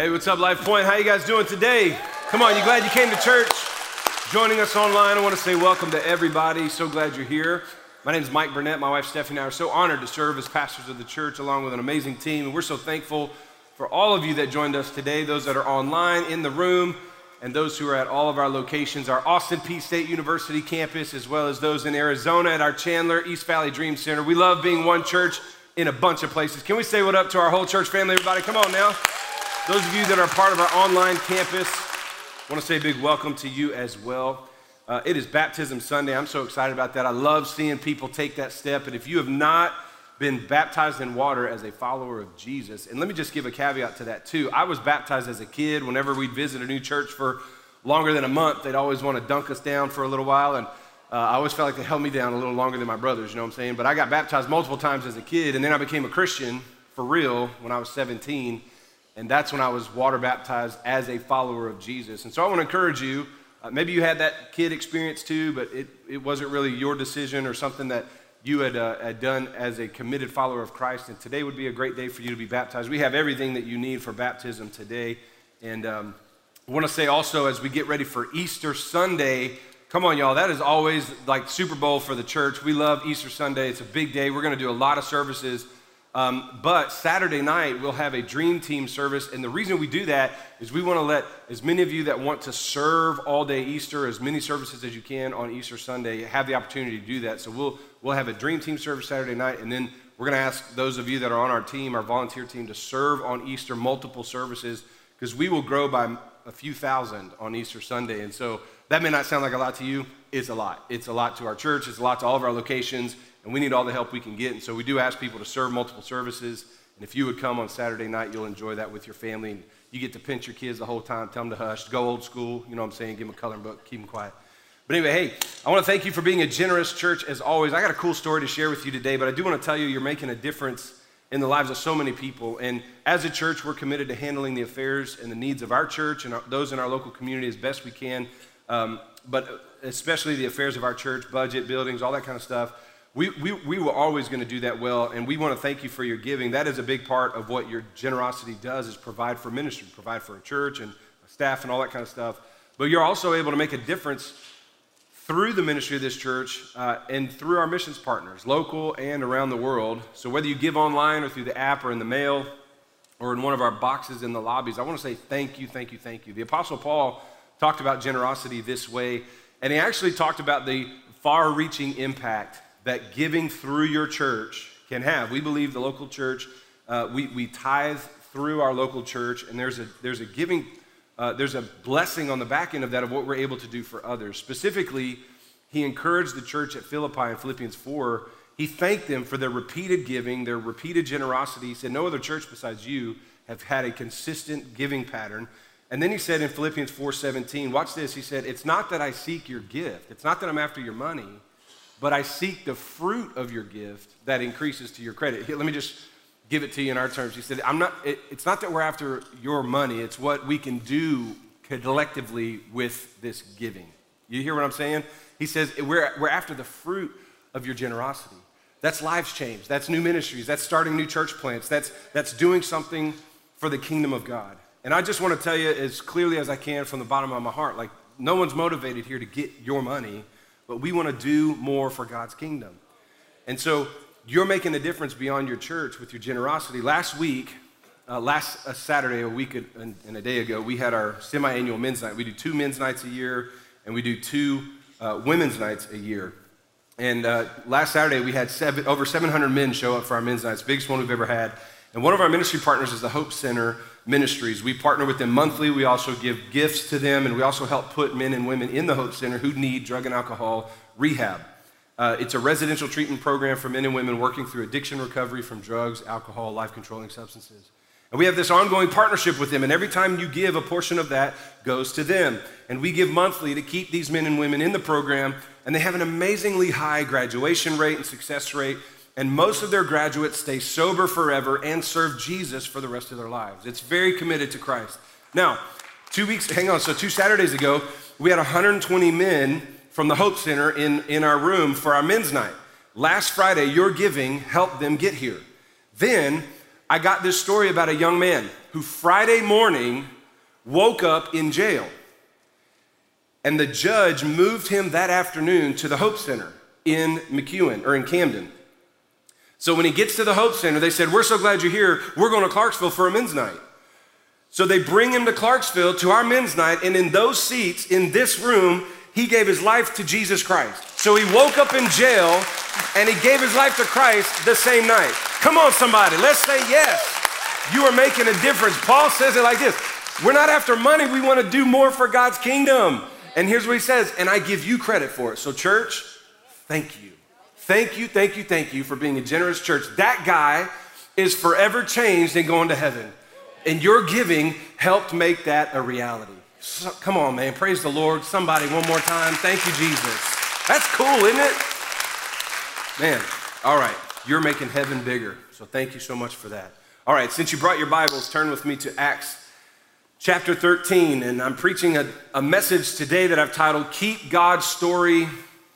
Hey, what's up, Life Point? How you guys doing today? Come on, you glad you came to church? Joining us online, I want to say welcome to everybody. So glad you're here. My name is Mike Burnett. My wife Stephanie and I are so honored to serve as pastors of the church along with an amazing team. And we're so thankful for all of you that joined us today, those that are online, in the room, and those who are at all of our locations, our Austin Peay State University campus, as well as those in Arizona at our Chandler East Valley Dream Center. We love being one church in a bunch of places. Can we say what up to our whole church family, everybody? Come on now. Those of you that are part of our online campus, I want to say a big welcome to you as well. Uh, it is Baptism Sunday. I'm so excited about that. I love seeing people take that step. And if you have not been baptized in water as a follower of Jesus, and let me just give a caveat to that too. I was baptized as a kid. Whenever we'd visit a new church for longer than a month, they'd always want to dunk us down for a little while. And uh, I always felt like they held me down a little longer than my brothers, you know what I'm saying? But I got baptized multiple times as a kid, and then I became a Christian for real when I was 17. And that's when I was water baptized as a follower of Jesus. And so I want to encourage you. Uh, maybe you had that kid experience too, but it, it wasn't really your decision or something that you had, uh, had done as a committed follower of Christ. And today would be a great day for you to be baptized. We have everything that you need for baptism today. And um, I want to say also, as we get ready for Easter Sunday, come on, y'all, that is always like Super Bowl for the church. We love Easter Sunday, it's a big day. We're going to do a lot of services um, but Saturday night, we'll have a dream team service. And the reason we do that is we want to let as many of you that want to serve all day Easter, as many services as you can on Easter Sunday, have the opportunity to do that. So we'll, we'll have a dream team service Saturday night. And then we're going to ask those of you that are on our team, our volunteer team, to serve on Easter multiple services because we will grow by a few thousand on Easter Sunday. And so that may not sound like a lot to you. It's a lot. It's a lot to our church, it's a lot to all of our locations and we need all the help we can get. And so we do ask people to serve multiple services. And if you would come on Saturday night, you'll enjoy that with your family. And you get to pinch your kids the whole time, tell them to hush, go old school, you know what I'm saying, give them a coloring book, keep them quiet. But anyway, hey, I want to thank you for being a generous church as always. I got a cool story to share with you today, but I do want to tell you you're making a difference in the lives of so many people. And as a church, we're committed to handling the affairs and the needs of our church and those in our local community as best we can, um, but especially the affairs of our church, budget, buildings, all that kind of stuff we, we, we were always going to do that well and we want to thank you for your giving. That is a big part of what your generosity does is provide for ministry provide for a church and staff and all that kind of stuff. But you're also able to make a difference through the ministry of this church uh, and through our missions partners local and around the world. So whether you give online or through the app or in the mail or in one of our boxes in the lobbies i want to say thank you thank you thank you. The apostle paul talked about generosity this way and he actually talked about the far reaching impact that giving through your church can have. We believe the local church, uh, we, we tithe through our local church, and there's a, there's a giving, uh, there's a blessing on the back end of that of what we're able to do for others. Specifically, he encouraged the church at Philippi in Philippians 4. He thanked them for their repeated giving, their repeated generosity. He said, No other church besides you have had a consistent giving pattern. And then he said in Philippians 4:17, watch this. He said, It's not that I seek your gift, it's not that I'm after your money but I seek the fruit of your gift that increases to your credit. Here, let me just give it to you in our terms. He said, I'm not, it, it's not that we're after your money, it's what we can do collectively with this giving. You hear what I'm saying? He says, we're, we're after the fruit of your generosity. That's lives change. That's new ministries. That's starting new church plants. That's, that's doing something for the kingdom of God. And I just want to tell you as clearly as I can from the bottom of my heart like, no one's motivated here to get your money but we want to do more for God's kingdom. And so you're making a difference beyond your church with your generosity. Last week, uh, last uh, Saturday, a week and, and, a day ago, we had our semi annual men's night. We do two men's nights a year, and we do two uh, women's nights a year. And uh, last Saturday, we had seven, over 700 men show up for our men's nights, biggest one we've ever had. And one of our ministry partners is the Hope Center Ministries. We partner with them monthly. We also give gifts to them, and we also help put men and women in the Hope Center who need drug and alcohol rehab. Uh, it's a residential treatment program for men and women working through addiction recovery from drugs, alcohol, life controlling substances. And we have this ongoing partnership with them, and every time you give, a portion of that goes to them. And we give monthly to keep these men and women in the program, and they have an amazingly high graduation rate and success rate and most of their graduates stay sober forever and serve Jesus for the rest of their lives. It's very committed to Christ. Now, two weeks, hang on, so two Saturdays ago, we had 120 men from the Hope Center in, in our room for our men's night. Last Friday, your giving helped them get here. Then, I got this story about a young man who Friday morning woke up in jail. And the judge moved him that afternoon to the Hope Center in McEwen or in Camden. So when he gets to the Hope Center, they said, We're so glad you're here. We're going to Clarksville for a men's night. So they bring him to Clarksville to our men's night, and in those seats in this room, he gave his life to Jesus Christ. So he woke up in jail and he gave his life to Christ the same night. Come on, somebody, let's say yes. You are making a difference. Paul says it like this We're not after money, we want to do more for God's kingdom. And here's what he says, and I give you credit for it. So, church, thank you. Thank you, thank you, thank you for being a generous church. That guy is forever changed and going to heaven. And your giving helped make that a reality. So, come on, man. Praise the Lord. Somebody, one more time. Thank you, Jesus. That's cool, isn't it? Man, all right. You're making heaven bigger. So thank you so much for that. All right, since you brought your Bibles, turn with me to Acts chapter 13. And I'm preaching a, a message today that I've titled Keep God's Story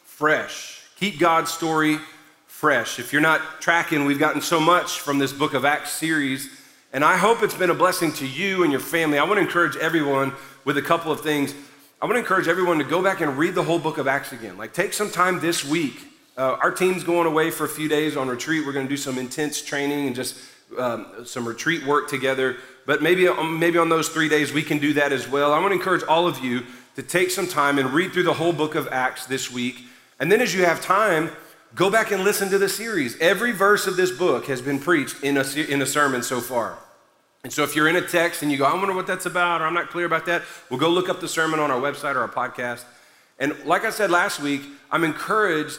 Fresh. Keep God's Story Fresh. If you're not tracking, we've gotten so much from this book of Acts series. And I hope it's been a blessing to you and your family. I want to encourage everyone with a couple of things. I want to encourage everyone to go back and read the whole book of Acts again. Like, take some time this week. Uh, our team's going away for a few days on retreat. We're going to do some intense training and just um, some retreat work together. But maybe, um, maybe on those three days, we can do that as well. I want to encourage all of you to take some time and read through the whole book of Acts this week. And then, as you have time, go back and listen to the series. Every verse of this book has been preached in a, in a sermon so far. And so if you're in a text and you go, I wonder what that's about, or I'm not clear about that, we'll go look up the sermon on our website or our podcast. And like I said last week, I'm encouraged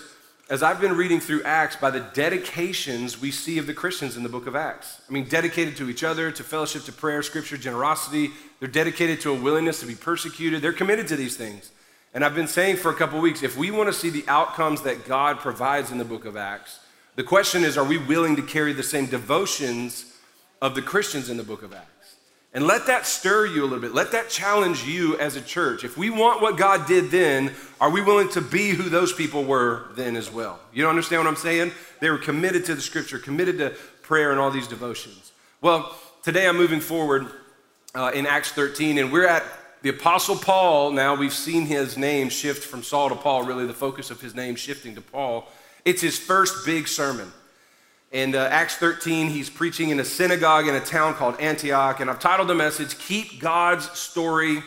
as I've been reading through Acts by the dedications we see of the Christians in the book of Acts. I mean, dedicated to each other, to fellowship, to prayer, scripture, generosity. They're dedicated to a willingness to be persecuted. They're committed to these things. And I've been saying for a couple weeks if we want to see the outcomes that God provides in the book of Acts, the question is are we willing to carry the same devotions of the Christians in the book of Acts. And let that stir you a little bit. Let that challenge you as a church. If we want what God did then, are we willing to be who those people were then as well? You don't understand what I'm saying? They were committed to the scripture, committed to prayer and all these devotions. Well, today I'm moving forward uh, in Acts 13, and we're at the Apostle Paul. Now we've seen his name shift from Saul to Paul, really, the focus of his name shifting to Paul. It's his first big sermon. In uh, Acts 13, he's preaching in a synagogue in a town called Antioch, and I've titled the message, Keep God's Story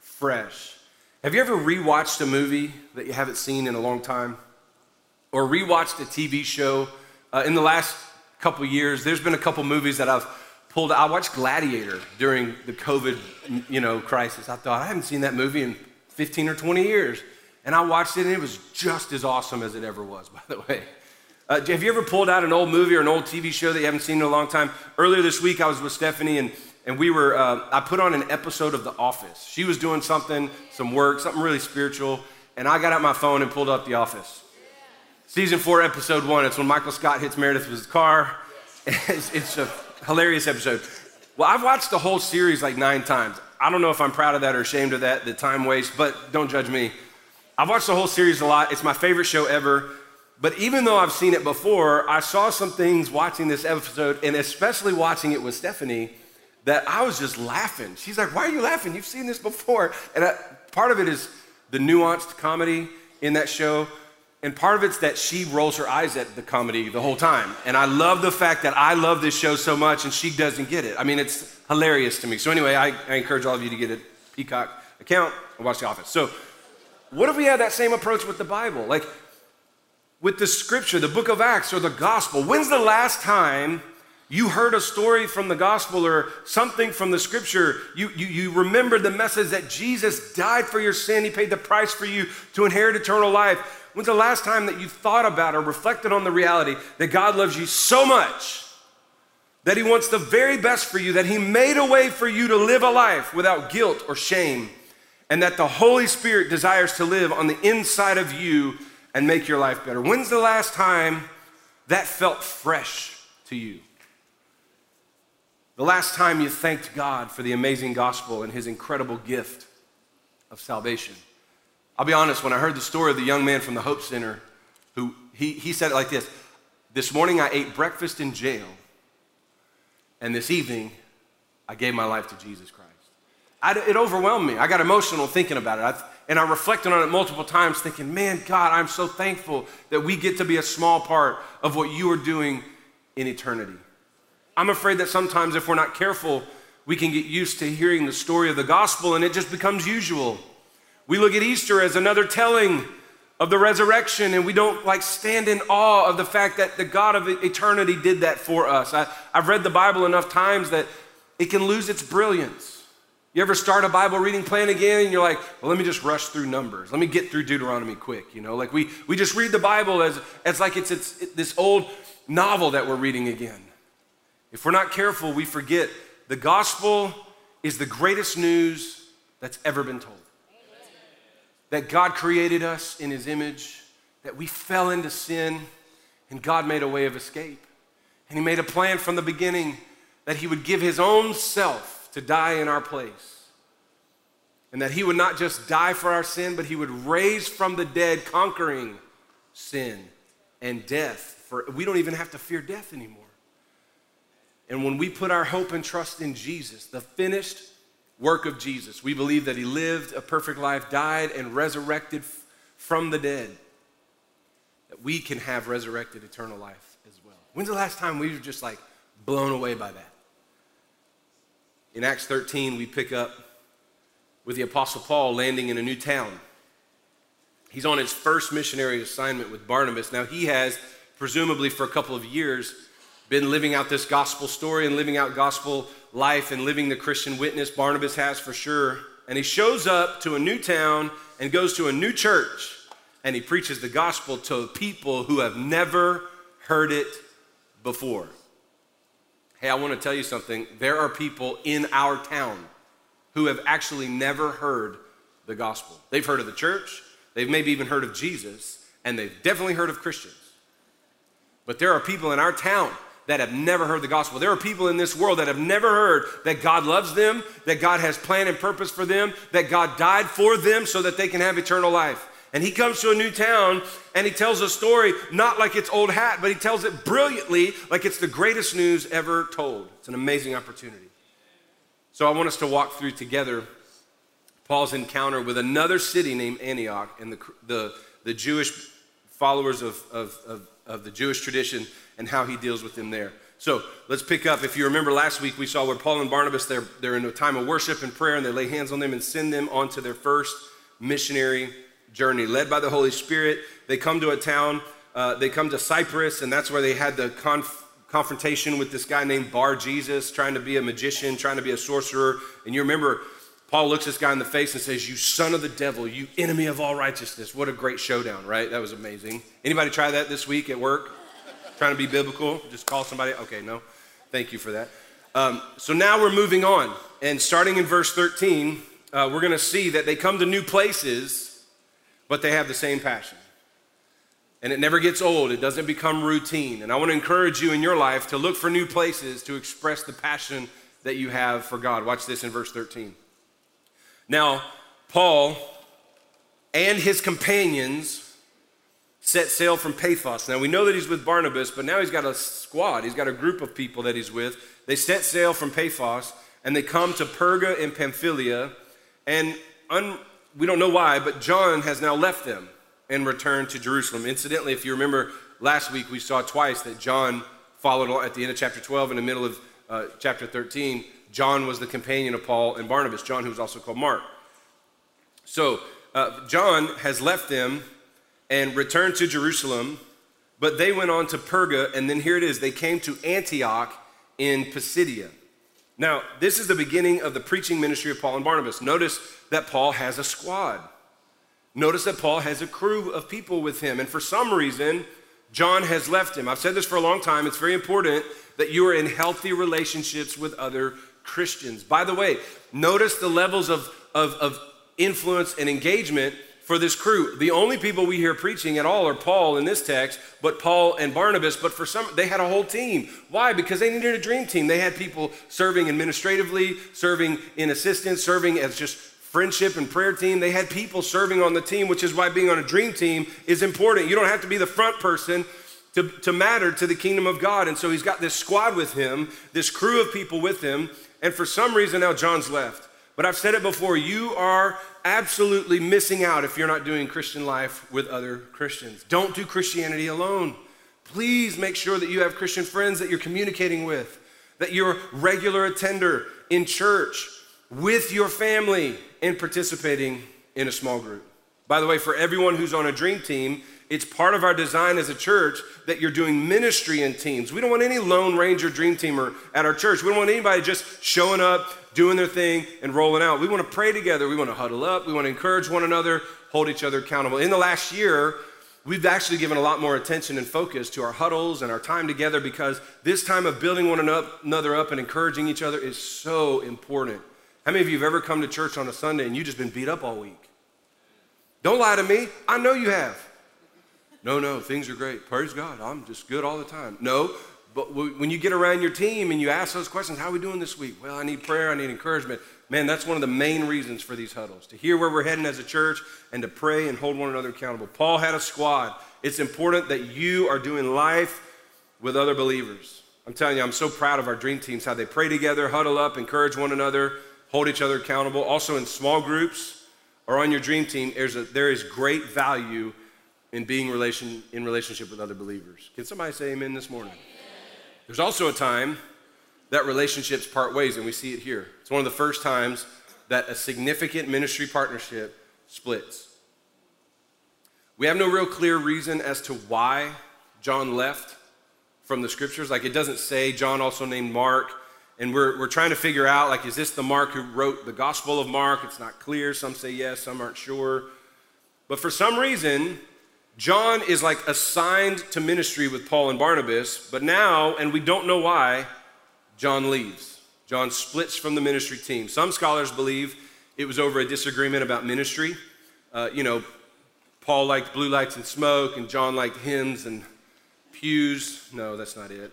Fresh. Have you ever rewatched a movie that you haven't seen in a long time? Or rewatched a TV show? Uh, in the last couple years, there's been a couple movies that I've pulled. I watched Gladiator during the COVID, you know, crisis. I thought I haven't seen that movie in 15 or 20 years, and I watched it, and it was just as awesome as it ever was. By the way, uh, have you ever pulled out an old movie or an old TV show that you haven't seen in a long time? Earlier this week, I was with Stephanie and, and we were, uh, I put on an episode of The Office. She was doing something, some work, something really spiritual, and I got out my phone and pulled up The Office. Season four, episode one. It's when Michael Scott hits Meredith with his car. It's, it's a hilarious episode. Well, I've watched the whole series like nine times. I don't know if I'm proud of that or ashamed of that, the time waste, but don't judge me. I've watched the whole series a lot. It's my favorite show ever. But even though I've seen it before, I saw some things watching this episode, and especially watching it with Stephanie, that I was just laughing. She's like, Why are you laughing? You've seen this before. And I, part of it is the nuanced comedy in that show. And part of it's that she rolls her eyes at the comedy the whole time. And I love the fact that I love this show so much and she doesn't get it. I mean, it's hilarious to me. So, anyway, I, I encourage all of you to get a Peacock account and watch The Office. So, what if we had that same approach with the Bible? Like, with the scripture, the book of Acts or the gospel. When's the last time you heard a story from the gospel or something from the scripture? You, you, you remembered the message that Jesus died for your sin, He paid the price for you to inherit eternal life. When's the last time that you thought about or reflected on the reality that God loves you so much that He wants the very best for you, that He made a way for you to live a life without guilt or shame, and that the Holy Spirit desires to live on the inside of you and make your life better. When's the last time that felt fresh to you? The last time you thanked God for the amazing gospel and his incredible gift of salvation. I'll be honest, when I heard the story of the young man from the Hope Center, who he, he said it like this This morning I ate breakfast in jail, And this evening, I gave my life to Jesus Christ. I, it overwhelmed me. I got emotional thinking about it. I, and I reflected on it multiple times, thinking, man, God, I'm so thankful that we get to be a small part of what you are doing in eternity. I'm afraid that sometimes, if we're not careful, we can get used to hearing the story of the gospel and it just becomes usual. We look at Easter as another telling of the resurrection and we don't like stand in awe of the fact that the God of eternity did that for us. I, have read the Bible enough times that it can lose its brilliance. You ever start a Bible reading plan again and you're like, well, let me just rush through Numbers. Let me get through Deuteronomy quick. You know, like we, we just read the Bible as, as like it's, it's this old novel that we're reading again. If we're not careful, we forget the gospel is the greatest news that's ever been told. That God created us in his image, that we fell into sin, and God made a way of escape. And he made a plan from the beginning that he would give his own self to die in our place. And that he would not just die for our sin, but he would raise from the dead, conquering sin and death. For we don't even have to fear death anymore. And when we put our hope and trust in Jesus, the finished work of Jesus, we believe that he lived a perfect life, died, and resurrected from the dead, that we can have resurrected eternal life as well. When's the last time we were just like blown away by that? In Acts 13, we pick up with the Apostle Paul landing in a new town. He's on his first missionary assignment with Barnabas. Now, he has, presumably for a couple of years, been living out this gospel story and living out gospel life and living the Christian witness. Barnabas has for sure. And he shows up to a new town and goes to a new church and he preaches the gospel to people who have never heard it before. Hey, I want to tell you something. There are people in our town who have actually never heard the gospel. They've heard of the church, they've maybe even heard of Jesus, and they've definitely heard of Christians. But there are people in our town that have never heard the gospel. There are people in this world that have never heard that God loves them, that God has plan and purpose for them, that God died for them so that they can have eternal life. And he comes to a new town and he tells a story not like it's old hat, but he tells it brilliantly like it's the greatest news ever told. It's an amazing opportunity. So I want us to walk through together Paul's encounter with another city named Antioch and the, the, the Jewish followers of, of, of, of the Jewish tradition and how he deals with them there. So let's pick up. If you remember last week, we saw where Paul and Barnabas, they're, they're in a time of worship and prayer, and they lay hands on them and send them onto their first missionary journey, led by the Holy Spirit. They come to a town, uh, they come to Cyprus, and that's where they had the conf- confrontation with this guy named Bar Jesus, trying to be a magician, trying to be a sorcerer. And you remember, Paul looks this guy in the face and says, You son of the devil, you enemy of all righteousness. What a great showdown, right? That was amazing. Anybody try that this week at work? Trying to be biblical? Just call somebody? Okay, no. Thank you for that. Um, so now we're moving on. And starting in verse 13, uh, we're going to see that they come to new places but they have the same passion. And it never gets old, it doesn't become routine. And I want to encourage you in your life to look for new places to express the passion that you have for God. Watch this in verse 13. Now, Paul and his companions set sail from Paphos. Now, we know that he's with Barnabas, but now he's got a squad. He's got a group of people that he's with. They set sail from Paphos and they come to Perga in Pamphylia. And un- we don't know why, but John has now left them and returned to Jerusalem. Incidentally, if you remember last week, we saw twice that John followed at the end of chapter 12 in the middle of uh, chapter 13. John was the companion of Paul and Barnabas, John, who was also called Mark. So, uh, John has left them and returned to Jerusalem, but they went on to Perga, and then here it is they came to Antioch in Pisidia. Now, this is the beginning of the preaching ministry of Paul and Barnabas. Notice that Paul has a squad. Notice that Paul has a crew of people with him. And for some reason, John has left him. I've said this for a long time. It's very important that you are in healthy relationships with other Christians. By the way, notice the levels of, of, of influence and engagement for this crew. The only people we hear preaching at all are Paul in this text, but Paul and Barnabas. But for some, they had a whole team. Why? Because they needed a dream team. They had people serving administratively, serving in assistance, serving as just friendship and prayer team. They had people serving on the team, which is why being on a dream team is important. You don't have to be the front person to, to matter to the kingdom of God. And so he's got this squad with him, this crew of people with him. And for some reason now John's left. But I've said it before you are absolutely missing out if you're not doing Christian life with other Christians. Don't do Christianity alone. Please make sure that you have Christian friends that you're communicating with, that you're regular attender in church with your family and participating in a small group. By the way, for everyone who's on a dream team, it's part of our design as a church that you're doing ministry in teams. We don't want any lone ranger dream teamer at our church. We don't want anybody just showing up, doing their thing, and rolling out. We want to pray together. We want to huddle up. We want to encourage one another, hold each other accountable. In the last year, we've actually given a lot more attention and focus to our huddles and our time together because this time of building one another up and encouraging each other is so important. How many of you have ever come to church on a Sunday and you've just been beat up all week? Don't lie to me. I know you have. No, no, things are great. Praise God. I'm just good all the time. No, but when you get around your team and you ask those questions, how are we doing this week? Well, I need prayer, I need encouragement. Man, that's one of the main reasons for these huddles to hear where we're heading as a church and to pray and hold one another accountable. Paul had a squad. It's important that you are doing life with other believers. I'm telling you, I'm so proud of our dream teams, how they pray together, huddle up, encourage one another, hold each other accountable. Also, in small groups or on your dream team, there's a, there is great value in being relation, in relationship with other believers. Can somebody say amen this morning? There's also a time that relationships part ways, and we see it here. It's one of the first times that a significant ministry partnership splits. We have no real clear reason as to why John left from the scriptures. Like it doesn't say John also named Mark. And we're, we're trying to figure out, like, is this the Mark who wrote the Gospel of Mark? It's not clear. Some say yes, some aren't sure. But for some reason, John is like assigned to ministry with Paul and Barnabas, but now, and we don't know why, John leaves. John splits from the ministry team. Some scholars believe it was over a disagreement about ministry. Uh, you know, Paul liked blue lights and smoke, and John liked hymns and pews. No, that's not it.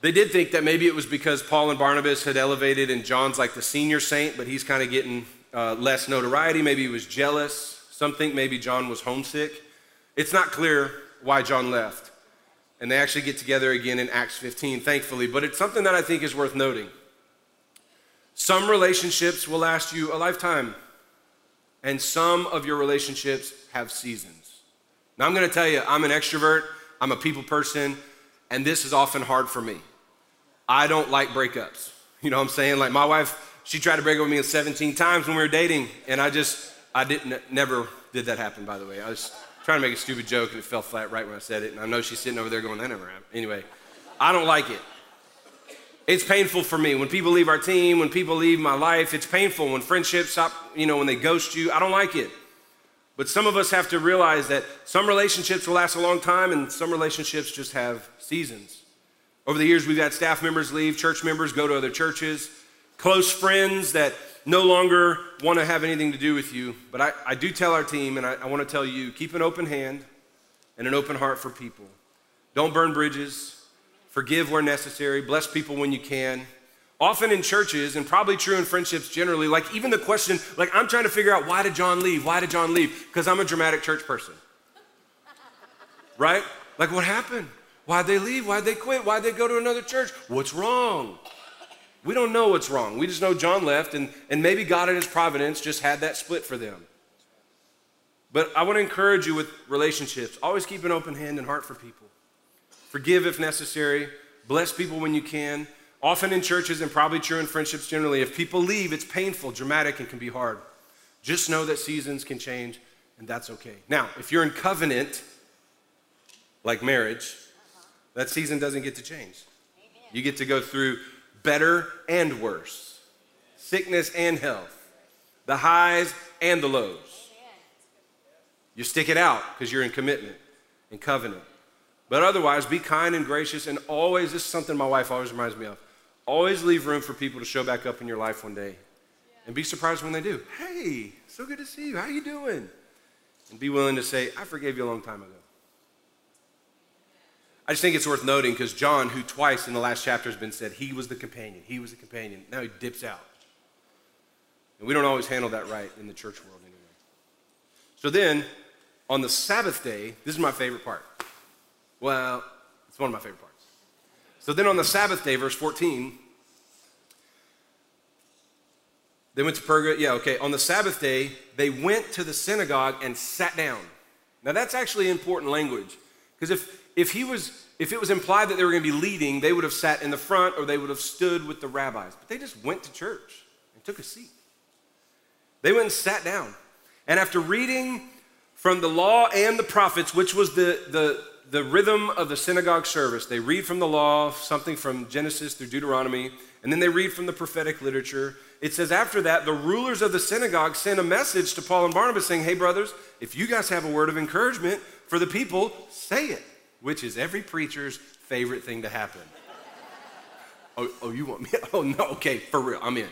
They did think that maybe it was because Paul and Barnabas had elevated, and John's like the senior saint, but he's kind of getting uh, less notoriety. Maybe he was jealous. Some think maybe John was homesick. It's not clear why John left. And they actually get together again in Acts 15, thankfully, but it's something that I think is worth noting. Some relationships will last you a lifetime, and some of your relationships have seasons. Now, I'm gonna tell you, I'm an extrovert, I'm a people person, and this is often hard for me. I don't like breakups. You know what I'm saying? Like, my wife, she tried to break up with me 17 times when we were dating, and I just, I didn't, never did that happen, by the way. I was trying to make a stupid joke and it fell flat right when I said it. And I know she's sitting over there going, that never happened. Anyway, I don't like it. It's painful for me when people leave our team, when people leave my life. It's painful when friendships stop, you know, when they ghost you. I don't like it. But some of us have to realize that some relationships will last a long time and some relationships just have seasons. Over the years, we've had staff members leave, church members go to other churches, close friends that no longer want to have anything to do with you, but I, I do tell our team, and I, I want to tell you keep an open hand and an open heart for people. Don't burn bridges, forgive where necessary, bless people when you can. Often in churches, and probably true in friendships generally, like even the question, like I'm trying to figure out why did John leave? Why did John leave? Because I'm a dramatic church person. Right? Like what happened? Why'd they leave? Why'd they quit? Why'd they go to another church? What's wrong? We don't know what's wrong. We just know John left, and, and maybe God in his providence just had that split for them. But I want to encourage you with relationships. Always keep an open hand and heart for people. Forgive if necessary. Bless people when you can. Often in churches, and probably true in friendships generally, if people leave, it's painful, dramatic, and can be hard. Just know that seasons can change, and that's okay. Now, if you're in covenant, like marriage, that season doesn't get to change. You get to go through better and worse, sickness and health, the highs and the lows. You stick it out because you're in commitment and covenant. But otherwise, be kind and gracious and always, this is something my wife always reminds me of, always leave room for people to show back up in your life one day. And be surprised when they do. Hey, so good to see you. How you doing? And be willing to say, I forgave you a long time ago. I just think it's worth noting because John, who twice in the last chapter has been said he was the companion, he was the companion, now he dips out. And we don't always handle that right in the church world anyway. So then, on the Sabbath day, this is my favorite part. Well, it's one of my favorite parts. So then on the Sabbath day, verse 14, they went to Perga. Yeah, okay. On the Sabbath day, they went to the synagogue and sat down. Now that's actually important language. Because if, if he was if it was implied that they were going to be leading, they would have sat in the front or they would have stood with the rabbis. But they just went to church and took a seat. They went and sat down. And after reading from the law and the prophets, which was the, the, the rhythm of the synagogue service, they read from the law, something from Genesis through Deuteronomy, and then they read from the prophetic literature. It says, after that, the rulers of the synagogue sent a message to Paul and Barnabas saying, Hey, brothers, if you guys have a word of encouragement for the people, say it, which is every preacher's favorite thing to happen. oh, oh, you want me? Oh, no, okay, for real, I'm in.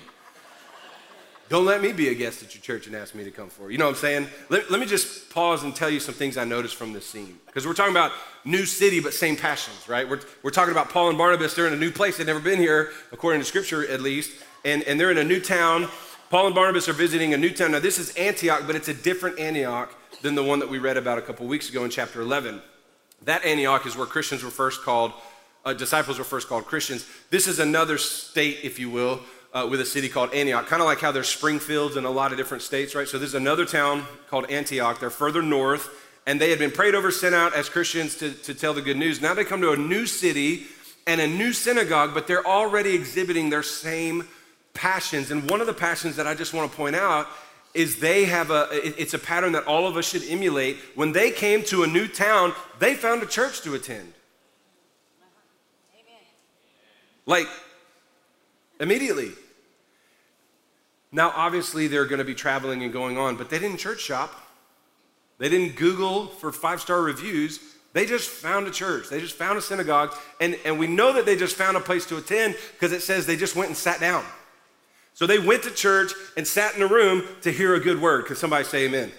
Don't let me be a guest at your church and ask me to come for. You know what I'm saying? Let, let me just pause and tell you some things I noticed from this scene. Because we're talking about new city, but same passions, right? We're, we're talking about Paul and Barnabas. They're in a new place. They've never been here, according to scripture at least. And, and they're in a new town. Paul and Barnabas are visiting a new town. Now, this is Antioch, but it's a different Antioch than the one that we read about a couple weeks ago in chapter 11. That Antioch is where Christians were first called, uh, disciples were first called Christians. This is another state, if you will, uh, with a city called Antioch, kind of like how there's Springfields in a lot of different states, right? So there's another town called Antioch. They're further north, and they had been prayed over, sent out as Christians to, to tell the good news. Now they come to a new city and a new synagogue, but they're already exhibiting their same passions. And one of the passions that I just want to point out is they have a it's a pattern that all of us should emulate when they came to a new town they found a church to attend Amen. like immediately. Now, obviously, they're going to be traveling and going on, but they didn't church shop. They didn't Google for five star reviews. They just found a church. They just found a synagogue. And, and we know that they just found a place to attend because it says they just went and sat down. So they went to church and sat in a room to hear a good word. Could somebody say amen?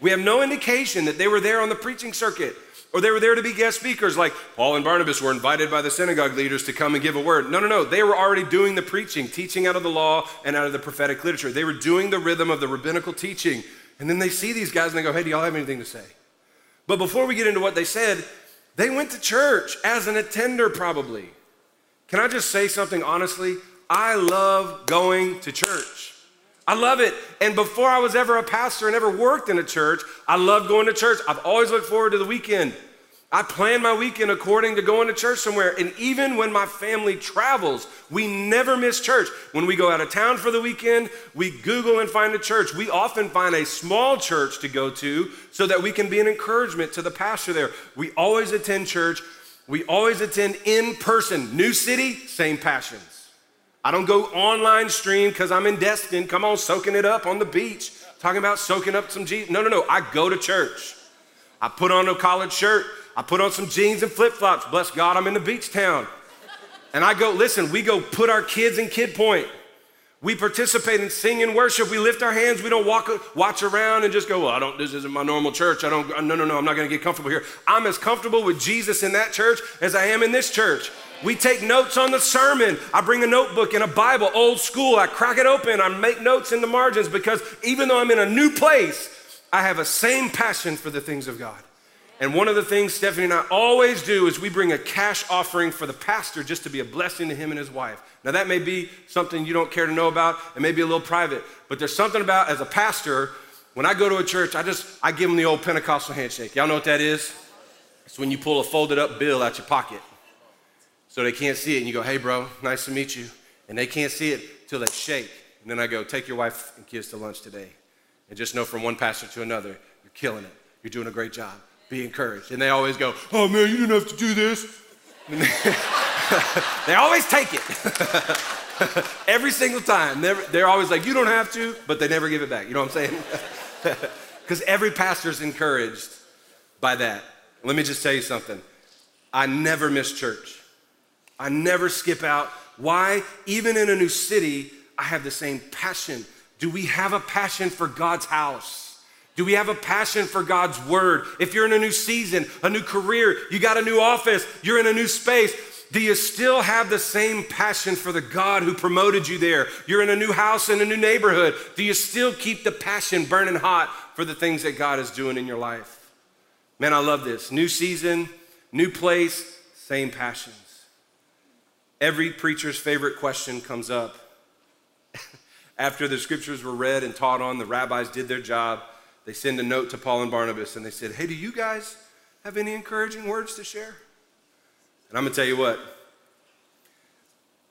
We have no indication that they were there on the preaching circuit or they were there to be guest speakers, like Paul and Barnabas were invited by the synagogue leaders to come and give a word. No, no, no. They were already doing the preaching, teaching out of the law and out of the prophetic literature. They were doing the rhythm of the rabbinical teaching. And then they see these guys and they go, hey, do y'all have anything to say? But before we get into what they said, they went to church as an attender, probably. Can I just say something honestly? I love going to church. I love it. And before I was ever a pastor and ever worked in a church, I loved going to church. I've always looked forward to the weekend. I plan my weekend according to going to church somewhere. And even when my family travels, we never miss church. When we go out of town for the weekend, we Google and find a church. We often find a small church to go to so that we can be an encouragement to the pastor there. We always attend church. We always attend in person. New city, same passions. I don't go online stream because I'm in Destin. Come on, soaking it up on the beach, talking about soaking up some Jesus. No, no, no. I go to church. I put on a collared shirt. I put on some jeans and flip flops. Bless God, I'm in the beach town. And I go, listen, we go put our kids in Kid Point. We participate in sing and worship. We lift our hands. We don't walk, watch around and just go, well, I don't, this isn't my normal church. I don't, uh, no, no, no, I'm not going to get comfortable here. I'm as comfortable with Jesus in that church as I am in this church. We take notes on the sermon. I bring a notebook and a Bible, old school. I crack it open. I make notes in the margins because even though I'm in a new place, I have a same passion for the things of God. And one of the things Stephanie and I always do is we bring a cash offering for the pastor just to be a blessing to him and his wife. Now, that may be something you don't care to know about. It may be a little private. But there's something about, as a pastor, when I go to a church, I just, I give them the old Pentecostal handshake. Y'all know what that is? It's when you pull a folded up bill out your pocket so they can't see it. And you go, hey, bro, nice to meet you. And they can't see it till they shake. And then I go, take your wife and kids to lunch today. And just know from one pastor to another, you're killing it. You're doing a great job. Be encouraged. And they always go, oh, man, you didn't have to do this. they always take it. Every single time. Never, they're always like, you don't have to, but they never give it back. You know what I'm saying? Because every pastor's encouraged by that. Let me just tell you something. I never miss church. I never skip out. Why? Even in a new city, I have the same passion. Do we have a passion for God's house? Do we have a passion for God's word? If you're in a new season, a new career, you got a new office, you're in a new space, do you still have the same passion for the God who promoted you there? You're in a new house in a new neighborhood. Do you still keep the passion burning hot for the things that God is doing in your life? Man, I love this. New season, New place, same passions. Every preacher's favorite question comes up. After the scriptures were read and taught on, the rabbis did their job. They send a note to Paul and Barnabas and they said, Hey, do you guys have any encouraging words to share? And I'm going to tell you what,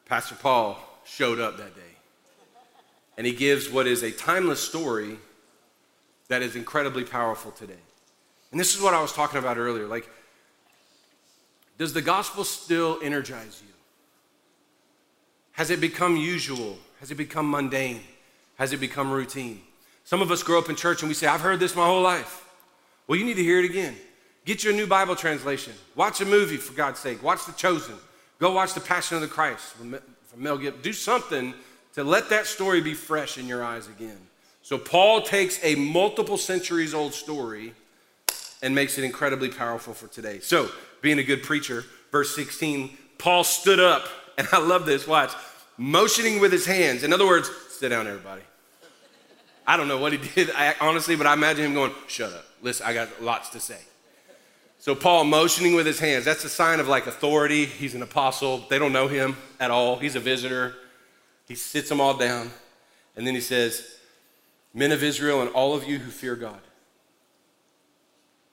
Pastor Paul showed up that day. And he gives what is a timeless story that is incredibly powerful today. And this is what I was talking about earlier. Like, does the gospel still energize you? Has it become usual? Has it become mundane? Has it become routine? Some of us grow up in church and we say, I've heard this my whole life. Well, you need to hear it again. Get your new Bible translation. Watch a movie, for God's sake. Watch The Chosen. Go watch The Passion of the Christ from Mel Gibson. Do something to let that story be fresh in your eyes again. So, Paul takes a multiple centuries old story and makes it incredibly powerful for today. So, being a good preacher, verse 16, Paul stood up, and I love this, watch, motioning with his hands. In other words, sit down, everybody. I don't know what he did, I, honestly, but I imagine him going, shut up. Listen, I got lots to say. So, Paul motioning with his hands, that's a sign of like authority. He's an apostle. They don't know him at all. He's a visitor. He sits them all down. And then he says, Men of Israel and all of you who fear God,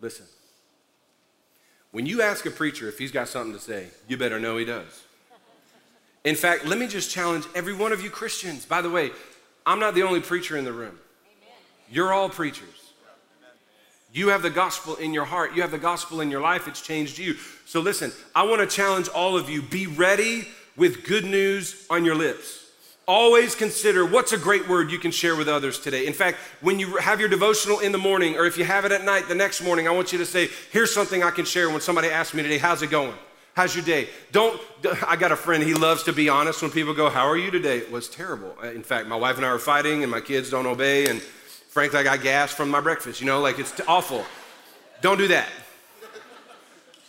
listen. When you ask a preacher if he's got something to say, you better know he does. In fact, let me just challenge every one of you Christians. By the way, I'm not the only preacher in the room. You're all preachers. You have the gospel in your heart. You have the gospel in your life. It's changed you. So listen, I want to challenge all of you be ready with good news on your lips. Always consider what's a great word you can share with others today. In fact, when you have your devotional in the morning, or if you have it at night the next morning, I want you to say, Here's something I can share when somebody asks me today, How's it going? How's your day? Don't, I got a friend, he loves to be honest when people go, How are you today? It was terrible. Uh, in fact, my wife and I are fighting, and my kids don't obey, and frankly, I got gas from my breakfast. You know, like it's awful. Don't do that.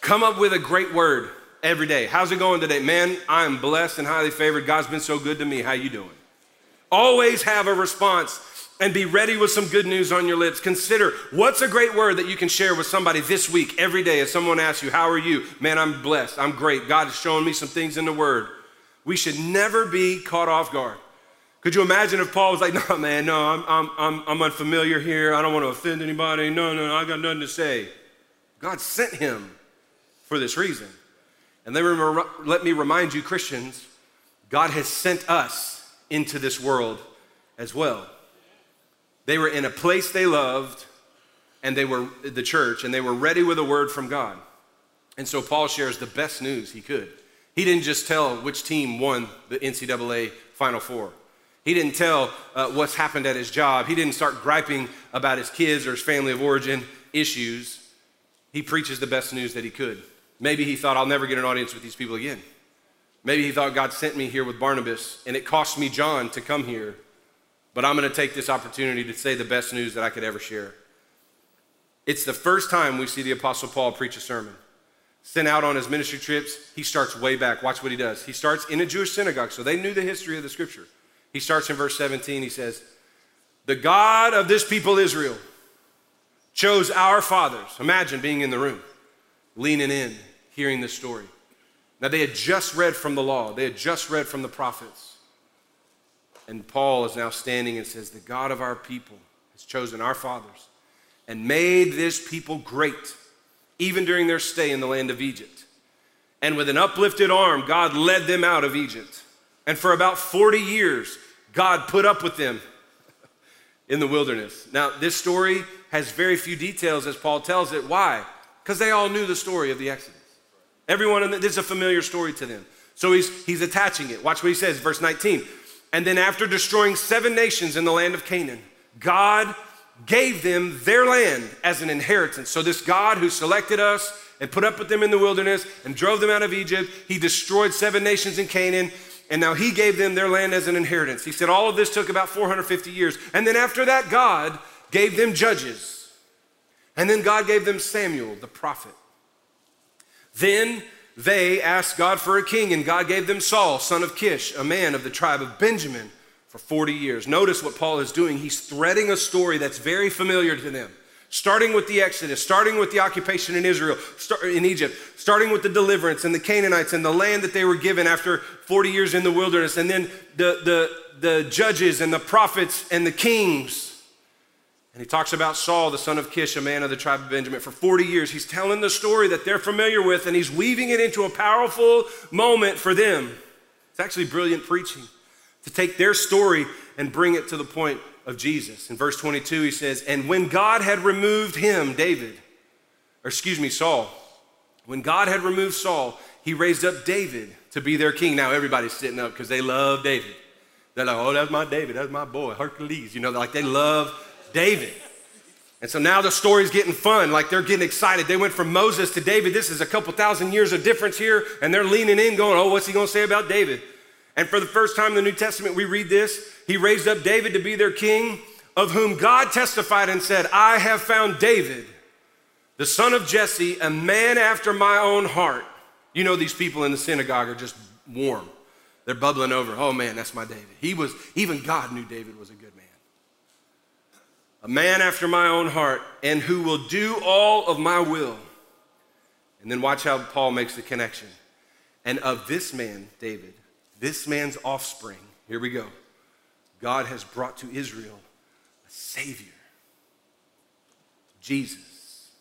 Come up with a great word every day. How's it going today? Man, I am blessed and highly favored. God's been so good to me. How you doing? Always have a response and be ready with some good news on your lips. Consider what's a great word that you can share with somebody this week, every day, as someone asks you, How are you? Man, I'm blessed. I'm great. God is showing me some things in the word. We should never be caught off guard. Could you imagine if Paul was like, No, man, no, I'm, I'm, I'm, I'm unfamiliar here. I don't want to offend anybody. No, no, no, I got nothing to say. God sent him for this reason. And let me remind you, Christians, God has sent us into this world as well. They were in a place they loved, and they were the church, and they were ready with a word from God. And so Paul shares the best news he could. He didn't just tell which team won the NCAA Final Four. He didn't tell uh, what's happened at his job. He didn't start griping about his kids or his family of origin issues. He preaches the best news that he could. Maybe he thought, I'll never get an audience with these people again. Maybe he thought God sent me here with Barnabas and it cost me John to come here, but I'm going to take this opportunity to say the best news that I could ever share. It's the first time we see the Apostle Paul preach a sermon. Sent out on his ministry trips, he starts way back. Watch what he does. He starts in a Jewish synagogue, so they knew the history of the scripture. He starts in verse 17. He says, The God of this people, Israel, chose our fathers. Imagine being in the room, leaning in, hearing this story. Now, they had just read from the law, they had just read from the prophets. And Paul is now standing and says, The God of our people has chosen our fathers and made this people great, even during their stay in the land of Egypt. And with an uplifted arm, God led them out of Egypt. And for about 40 years, God put up with them in the wilderness. Now, this story has very few details as Paul tells it. Why? Because they all knew the story of the Exodus. Everyone, in the, this is a familiar story to them. So he's, he's attaching it. Watch what he says, verse 19. And then after destroying seven nations in the land of Canaan, God gave them their land as an inheritance. So this God who selected us and put up with them in the wilderness and drove them out of Egypt, he destroyed seven nations in Canaan. And now he gave them their land as an inheritance. He said all of this took about 450 years. And then after that, God gave them judges. And then God gave them Samuel, the prophet. Then they asked God for a king, and God gave them Saul, son of Kish, a man of the tribe of Benjamin, for 40 years. Notice what Paul is doing. He's threading a story that's very familiar to them. starting with the Exodus, starting with the occupation in Israel, in Egypt, starting with the deliverance and the Canaanites and the land that they were given after 40 years in the wilderness, and then the, the, the judges and the prophets and the kings. And he talks about Saul, the son of Kish, a man of the tribe of Benjamin. For 40 years, he's telling the story that they're familiar with, and he's weaving it into a powerful moment for them. It's actually brilliant preaching to take their story and bring it to the point of Jesus. In verse 22, he says, And when God had removed him, David, or excuse me, Saul, when God had removed Saul, he raised up David to be their king. Now everybody's sitting up because they love David. They're like, oh, that's my David, that's my boy, Hercules. You know, like they love David. And so now the story's getting fun, like they're getting excited. They went from Moses to David. This is a couple thousand years of difference here, and they're leaning in, going, oh, what's he gonna say about David? And for the first time in the New Testament, we read this He raised up David to be their king, of whom God testified and said, I have found David, the son of Jesse, a man after my own heart. You know, these people in the synagogue are just warm. They're bubbling over. Oh man, that's my David. He was, even God knew David was a good man. A man after my own heart, and who will do all of my will. And then watch how Paul makes the connection. And of this man, David, this man's offspring, here we go. God has brought to Israel a Savior, Jesus,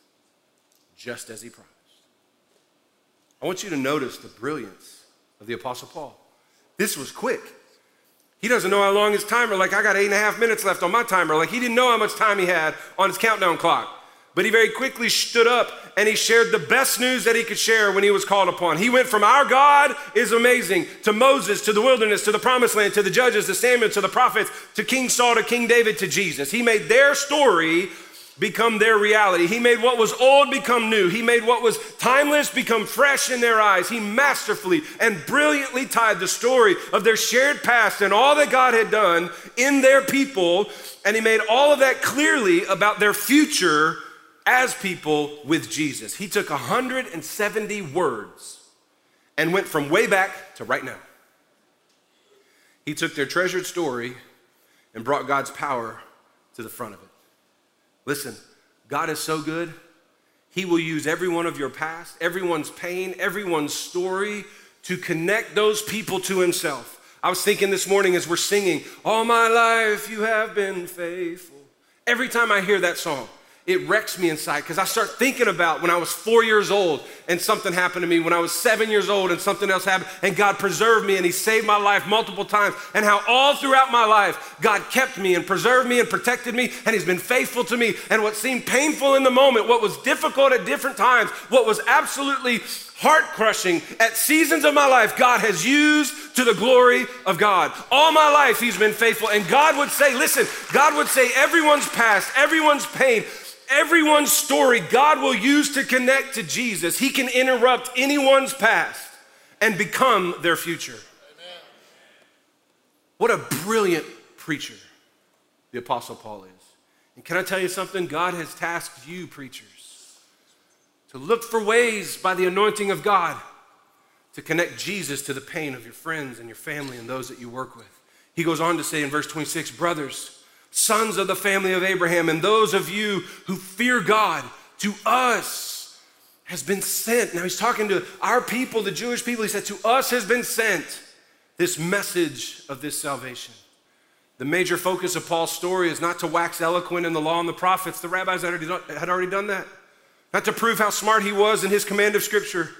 just as he promised. I want you to notice the brilliance of the Apostle Paul. This was quick. He doesn't know how long his timer, like I got eight and a half minutes left on my timer. Like he didn't know how much time he had on his countdown clock. But he very quickly stood up and he shared the best news that he could share when he was called upon. He went from our God is amazing to Moses, to the wilderness, to the promised land, to the judges, to Samuel, to the prophets, to King Saul, to King David, to Jesus. He made their story become their reality. He made what was old become new. He made what was timeless become fresh in their eyes. He masterfully and brilliantly tied the story of their shared past and all that God had done in their people, and he made all of that clearly about their future as people with Jesus. He took 170 words and went from way back to right now. He took their treasured story and brought God's power to the front of it. Listen, God is so good. He will use every one of your past, everyone's pain, everyone's story to connect those people to Himself. I was thinking this morning as we're singing, All my life you have been faithful. Every time I hear that song, it wrecks me inside because I start thinking about when I was four years old and something happened to me, when I was seven years old and something else happened, and God preserved me and He saved my life multiple times, and how all throughout my life, God kept me and preserved me and protected me, and He's been faithful to me. And what seemed painful in the moment, what was difficult at different times, what was absolutely heart crushing at seasons of my life, God has used to the glory of God. All my life, He's been faithful. And God would say, listen, God would say, everyone's past, everyone's pain, everyone's story God will use to connect to Jesus. He can interrupt anyone's past and become their future. Amen. What a brilliant preacher the Apostle Paul is. And can I tell you something? God has tasked you, preachers, to look for ways by the anointing of God to connect Jesus to the pain of your friends and your family and those that you work with. He goes on to say in verse 26 Brothers, sons of the family of Abraham, and those of you who fear God, to us has been sent. Now he's talking to our people, the Jewish people. He said, To us has been sent this message of this salvation. The major focus of Paul's story is not to wax eloquent in the law and the prophets. The rabbis had already, done that. Not to prove how smart he was in his command of Scripture,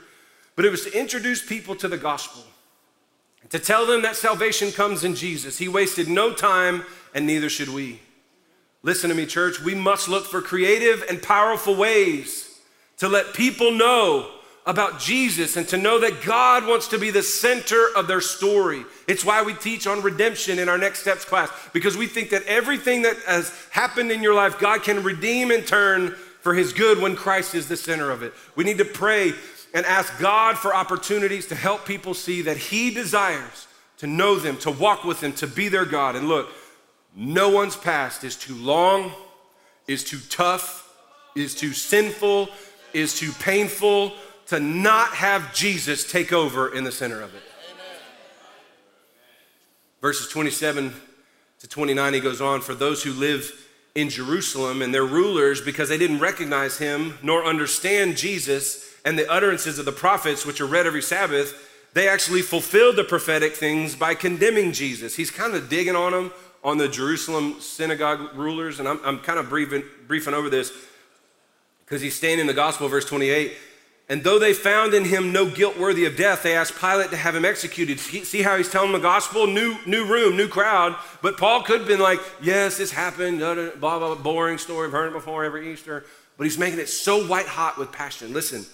but it was to introduce people to the gospel, to tell them that salvation comes in Jesus. He wasted no time and neither should we. Listen to me, church. We must look for creative and powerful ways to let people know about Jesus and to know that God wants to be the center of their story. It's why we teach on redemption in our Next Steps class, because we think that everything that has happened in your life, God can redeem and turn for His good when Christ is the center of it. We need to pray and ask God for opportunities to help people see that He desires to know them, to walk with them, to be their God. And look, no one's past is too long, is too tough, is too sinful, is too painful to not have Jesus take over in the center of it. Verses 27 to 29, he goes on For those who live in Jerusalem and their rulers because they didn't recognize him nor understand Jesus and the utterances of the prophets, which are read every Sabbath. They actually fulfilled the prophetic things by condemning Jesus. He's kind of digging on them, on the Jerusalem synagogue rulers, and I'm, I'm kind of briefing, briefing over this because he's staying in the gospel, verse 28. And though they found in him no guilt worthy of death, they asked Pilate to have him executed. See how he's telling the gospel? New, new room, new crowd. But Paul could have been like, yes, this happened, blah, blah, blah, boring story, I've heard it before every Easter. But he's making it so white hot with passion. Listen,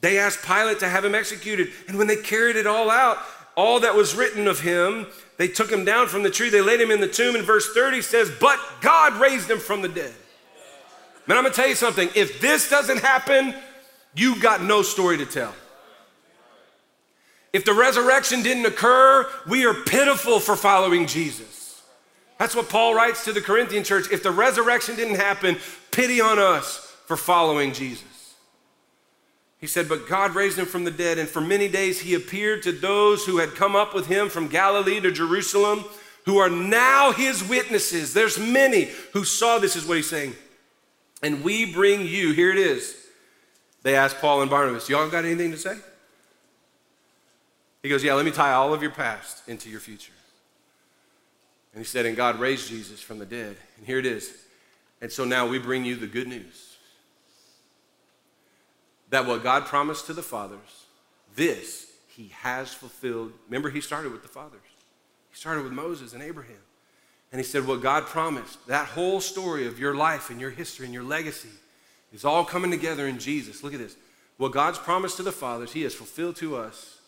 they asked Pilate to have him executed. And when they carried it all out, all that was written of him, they took him down from the tree, they laid him in the tomb. And verse 30 says, But God raised him from the dead. Man, I'm gonna tell you something. If this doesn't happen, you got no story to tell. If the resurrection didn't occur, we are pitiful for following Jesus. That's what Paul writes to the Corinthian church. If the resurrection didn't happen, pity on us for following Jesus. He said, But God raised him from the dead, and for many days he appeared to those who had come up with him from Galilee to Jerusalem, who are now his witnesses. There's many who saw this, is what he's saying. And we bring you, here it is, they asked Paul and Barnabas, Y'all got anything to say? He goes, Yeah, let me tie all of your past into your future. And he said, And God raised Jesus from the dead. And here it is. And so now we bring you the good news that what God promised to the fathers, this he has fulfilled. Remember, he started with the fathers, he started with Moses and Abraham. And he said, What God promised, that whole story of your life and your history and your legacy, is all coming together in Jesus. Look at this. What God's promised to the fathers, He has fulfilled to us,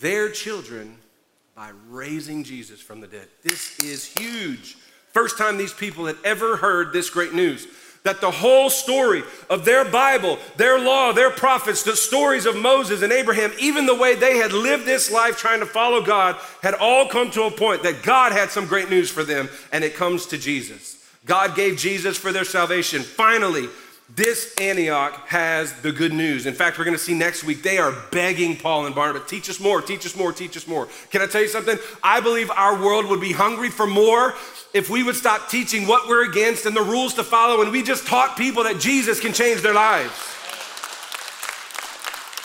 their children, by raising Jesus from the dead. This is huge. First time these people had ever heard this great news that the whole story of their Bible, their law, their prophets, the stories of Moses and Abraham, even the way they had lived this life trying to follow God, had all come to a point that God had some great news for them, and it comes to Jesus. God gave Jesus for their salvation. Finally, this Antioch has the good news. In fact, we're going to see next week, they are begging Paul and Barnabas, teach us more, teach us more, teach us more. Can I tell you something? I believe our world would be hungry for more if we would stop teaching what we're against and the rules to follow and we just taught people that Jesus can change their lives.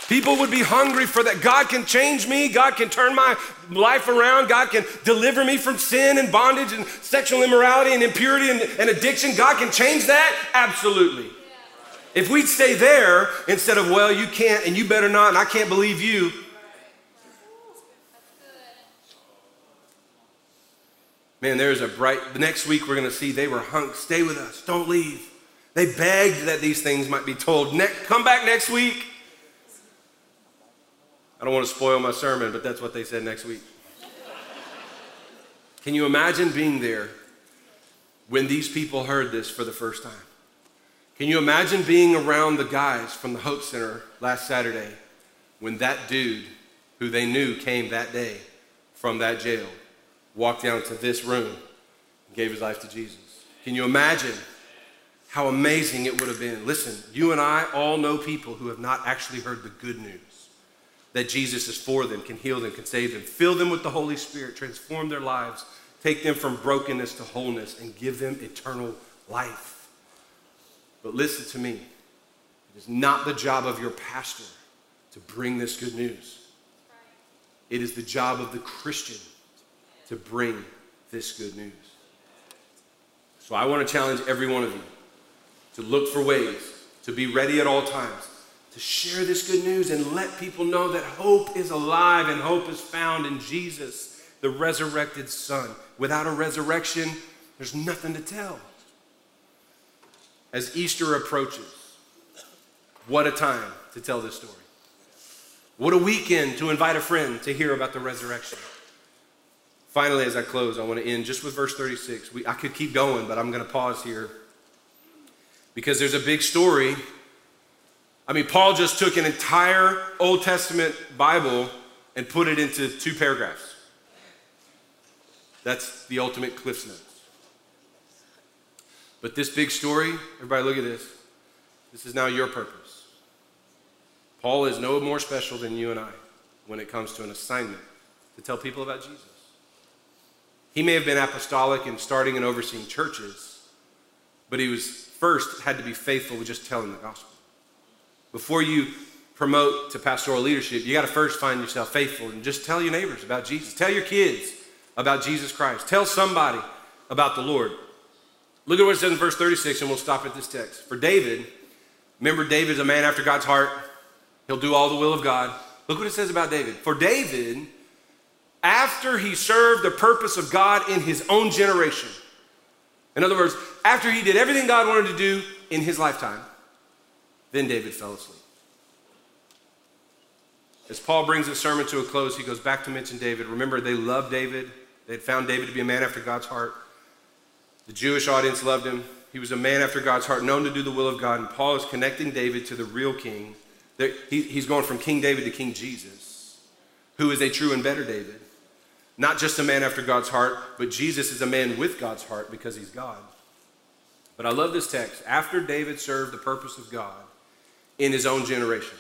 People would be hungry for that. God can change me. God can turn my life around. God can deliver me from sin and bondage and sexual immorality and impurity and, and addiction. God can change that? Absolutely. If we'd stay there instead of, well, you can't and you better not, and I can't believe you. Man, there's a bright, next week we're going to see they were hung, stay with us, don't leave. They begged that these things might be told. Ne- come back next week. I don't want to spoil my sermon, but that's what they said next week. Can you imagine being there when these people heard this for the first time? Can you imagine being around the guys from the Hope Center last Saturday when that dude who they knew came that day from that jail walked down to this room and gave his life to Jesus? Can you imagine how amazing it would have been? Listen, you and I all know people who have not actually heard the good news that Jesus is for them, can heal them, can save them, fill them with the Holy Spirit, transform their lives, take them from brokenness to wholeness, and give them eternal life. But listen to me. It is not the job of your pastor to bring this good news. It is the job of the Christian to bring this good news. So I want to challenge every one of you to look for ways to be ready at all times to share this good news and let people know that hope is alive and hope is found in Jesus, the resurrected Son. Without a resurrection, there's nothing to tell as Easter approaches, what a time to tell this story. What a weekend to invite a friend to hear about the resurrection. Finally, as I close, I want to end just with verse 36. We, I could keep going, but I'm going to pause here because there's a big story. I mean, Paul just took an entire Old Testament Bible and put it into two paragraphs. That's the ultimate Cliff's Notes. But this big story, everybody look at this. This is now your purpose. Paul is no more special than you and I when it comes to an assignment to tell people about Jesus. He may have been apostolic in starting and overseeing churches, but he was first had to be faithful with just telling the gospel. Before you promote to pastoral leadership, you got to first find yourself faithful and just tell your neighbors about Jesus. Tell your kids about Jesus Christ. Tell somebody about the Lord. Look at what it says in verse 36, and we'll stop at this text. For David, remember, David's a man after God's heart. He'll do all the will of God. Look what it says about David. For David, after he served the purpose of God in his own generation, in other words, after he did everything God wanted to do in his lifetime, then David fell asleep. As Paul brings his sermon to a close, he goes back to mention David. Remember, they loved David. They had found David to be a man after God's heart. The Jewish audience loved him. He was a man after God's heart, known to do the will of God. And Paul is connecting David to the real king. He's going from King David to King Jesus, who is a true and better David. Not just a man after God's heart, but Jesus is a man with God's heart because he's God. But I love this text. After David served the purpose of God in his own generation,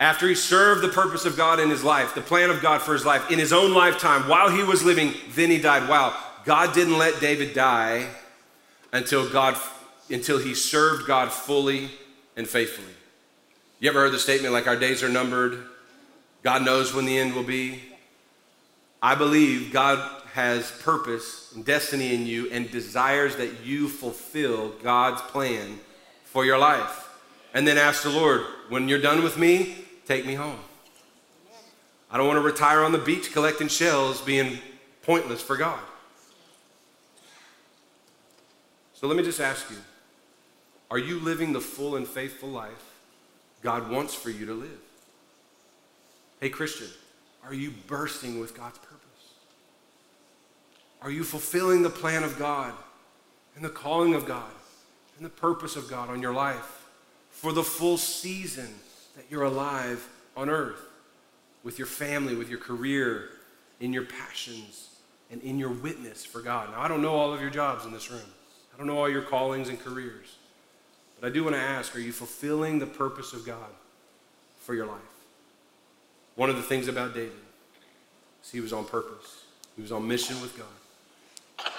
after he served the purpose of God in his life, the plan of God for his life, in his own lifetime, while he was living, then he died. Wow, God didn't let David die until God until he served God fully and faithfully. You ever heard the statement like our days are numbered? God knows when the end will be. I believe God has purpose and destiny in you and desires that you fulfill God's plan for your life. And then ask the Lord, when you're done with me, take me home. I don't want to retire on the beach collecting shells being pointless for God. So let me just ask you are you living the full and faithful life God wants for you to live? Hey, Christian, are you bursting with God's purpose? Are you fulfilling the plan of God and the calling of God and the purpose of God on your life for the full season that you're alive on earth with your family, with your career, in your passions, and in your witness for God? Now, I don't know all of your jobs in this room, don't know all your callings and careers, but I do want to ask are you fulfilling the purpose of God for your life? One of the things about David is he was on purpose, he was on mission with God.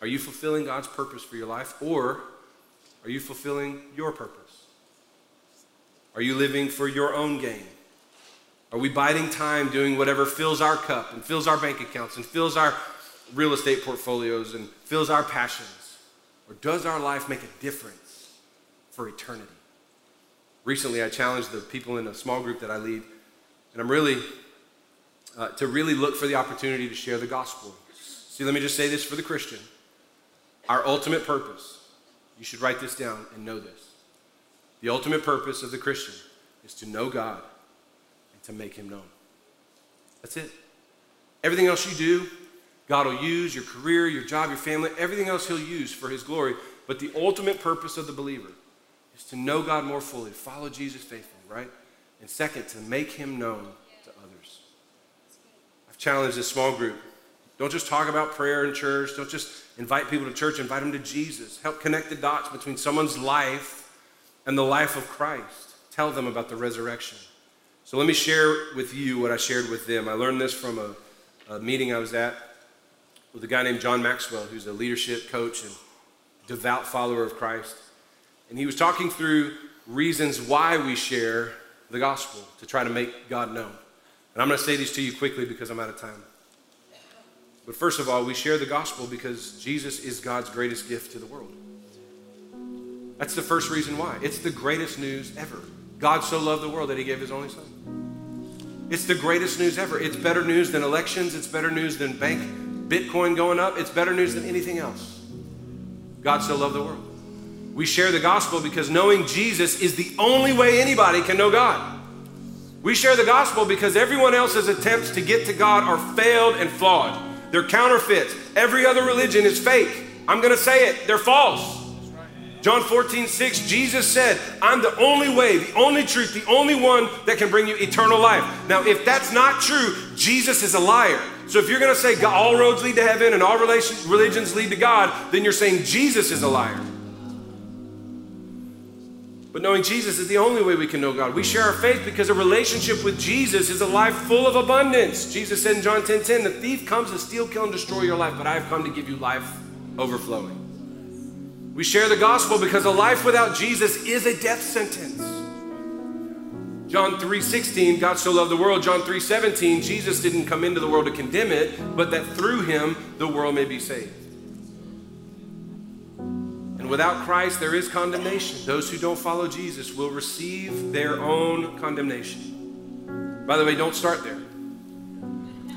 Are you fulfilling God's purpose for your life or are you fulfilling your purpose? Are you living for your own gain? Are we biding time doing whatever fills our cup and fills our bank accounts and fills our real estate portfolios and fills our passions? Or does our life make a difference for eternity? Recently, I challenged the people in a small group that I lead, and I'm really, uh, to really look for the opportunity to share the gospel. See, let me just say this for the Christian. Our ultimate purpose, you should write this down and know this. The ultimate purpose of the Christian is to know God and to make Him known. That's it. Everything else you do, God will use your career, your job, your family, everything else He'll use for His glory. But the ultimate purpose of the believer is to know God more fully, follow Jesus faithfully, right? And second, to make Him known to others. I've challenged this small group. Don't just talk about prayer in church. Don't just invite people to church, invite them to Jesus. Help connect the dots between someone's life and the life of Christ. Tell them about the resurrection. So let me share with you what I shared with them. I learned this from a, a meeting I was at with a guy named John Maxwell, who's a leadership coach and devout follower of Christ. And he was talking through reasons why we share the gospel to try to make God known. And I'm going to say these to you quickly because I'm out of time. But first of all, we share the gospel because Jesus is God's greatest gift to the world. That's the first reason why. It's the greatest news ever. God so loved the world that he gave his only son. It's the greatest news ever. It's better news than elections, it's better news than bank Bitcoin going up, it's better news than anything else. God so loved the world. We share the gospel because knowing Jesus is the only way anybody can know God. We share the gospel because everyone else's attempts to get to God are failed and flawed. They're counterfeits. Every other religion is fake. I'm going to say it, they're false. John 14, 6, Jesus said, I'm the only way, the only truth, the only one that can bring you eternal life. Now, if that's not true, Jesus is a liar. So if you're going to say all roads lead to heaven and all religions lead to God, then you're saying Jesus is a liar. But knowing Jesus is the only way we can know God. We share our faith because a relationship with Jesus is a life full of abundance. Jesus said in John 10:10, 10, 10, the thief comes to steal, kill, and destroy your life, but I have come to give you life overflowing. We share the gospel because a life without Jesus is a death sentence. John 3:16, God so loved the world. John 3:17, Jesus didn't come into the world to condemn it, but that through him the world may be saved. And without Christ there is condemnation. Those who don't follow Jesus will receive their own condemnation. By the way, don't start there.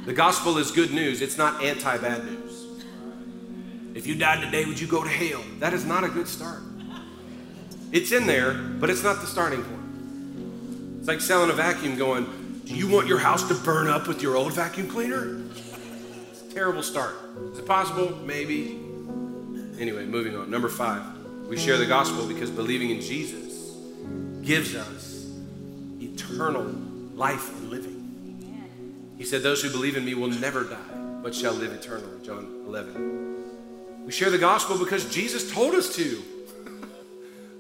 The gospel is good news. It's not anti-bad news. If you died today, would you go to hell? That is not a good start. It's in there, but it's not the starting point. It's like selling a vacuum going, Do you want your house to burn up with your old vacuum cleaner? It's a terrible start. Is it possible? Maybe. Anyway, moving on. Number five, we share the gospel because believing in Jesus gives us eternal life and living. He said, Those who believe in me will never die, but shall live eternally. John 11. We share the gospel because Jesus told us to.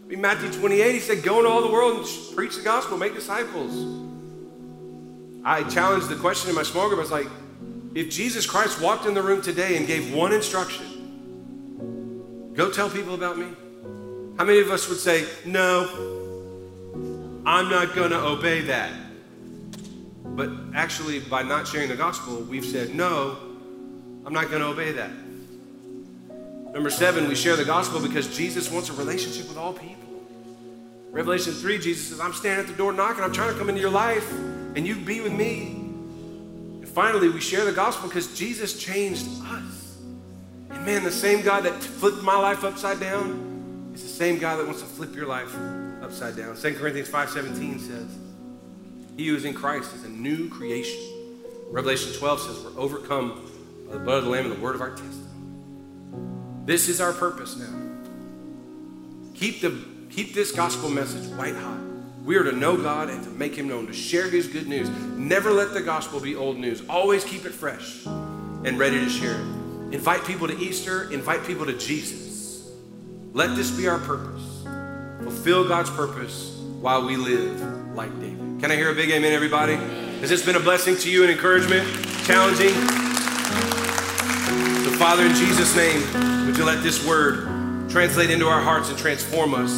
In Matthew 28, he said, Go into all the world and preach the gospel, make disciples. I challenged the question in my small group. I was like, if Jesus Christ walked in the room today and gave one instruction, go tell people about me. How many of us would say, No, I'm not going to obey that? But actually, by not sharing the gospel, we've said, No, I'm not going to obey that. Number seven, we share the gospel because Jesus wants a relationship with all people. Revelation 3, Jesus says, I'm standing at the door knocking. I'm trying to come into your life, and you be with me. And finally, we share the gospel because Jesus changed us. And man, the same God that flipped my life upside down is the same God that wants to flip your life upside down. 2 Corinthians 5:17 says, He who is in Christ is a new creation. Revelation 12 says, We're overcome by the blood of the Lamb and the word of our testimony. This is our purpose now. Keep, the, keep this gospel message white hot. We are to know God and to make Him known, to share His good news. Never let the gospel be old news. Always keep it fresh and ready to share it. Invite people to Easter, invite people to Jesus. Let this be our purpose. Fulfill God's purpose while we live like David. Can I hear a big amen, everybody? Has this been a blessing to you and encouragement? Challenging? So, Father, in Jesus' name, would you let this word translate into our hearts and transform us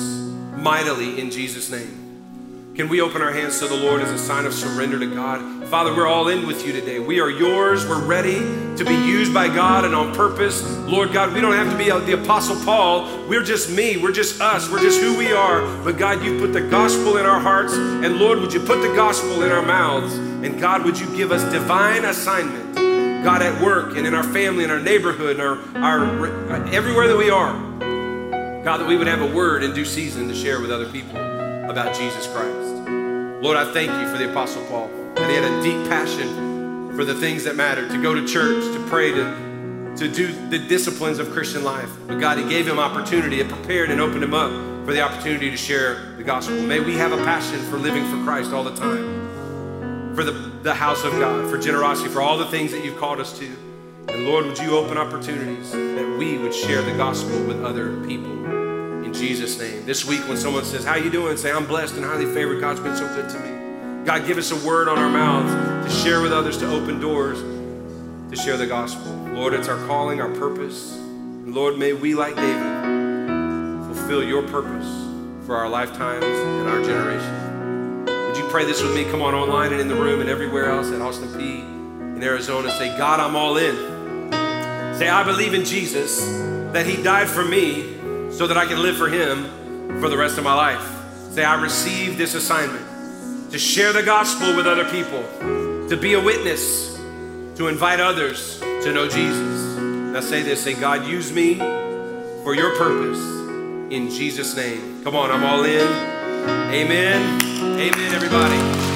mightily in Jesus' name? Can we open our hands to the Lord as a sign of surrender to God? Father, we're all in with you today. We are yours. We're ready to be used by God and on purpose. Lord God, we don't have to be the Apostle Paul. We're just me. We're just us. We're just who we are. But God, you put the gospel in our hearts. And Lord, would you put the gospel in our mouths? And God, would you give us divine assignment? God, at work and in our family and our neighborhood and our, our everywhere that we are. God, that we would have a word in due season to share with other people about Jesus Christ. Lord, I thank you for the Apostle Paul, that he had a deep passion for the things that matter, to go to church, to pray, to, to do the disciplines of Christian life. But God, he gave him opportunity, it prepared and opened him up for the opportunity to share the gospel. May we have a passion for living for Christ all the time, for the, the house of God, for generosity, for all the things that you've called us to. And Lord, would you open opportunities that we would share the gospel with other people in Jesus' name. This week, when someone says, How you doing? Say, I'm blessed and highly favored. God's been so good to me. God, give us a word on our mouths to share with others, to open doors, to share the gospel. Lord, it's our calling, our purpose. And Lord, may we, like David, fulfill your purpose for our lifetimes and our generation. Pray this with me? Come on, online and in the room and everywhere else at Austin P in Arizona. Say, God, I'm all in. Say, I believe in Jesus, that He died for me so that I can live for Him for the rest of my life. Say, I receive this assignment to share the gospel with other people, to be a witness, to invite others to know Jesus. Now say this say, God, use me for your purpose in Jesus' name. Come on, I'm all in. Amen. Amen, everybody.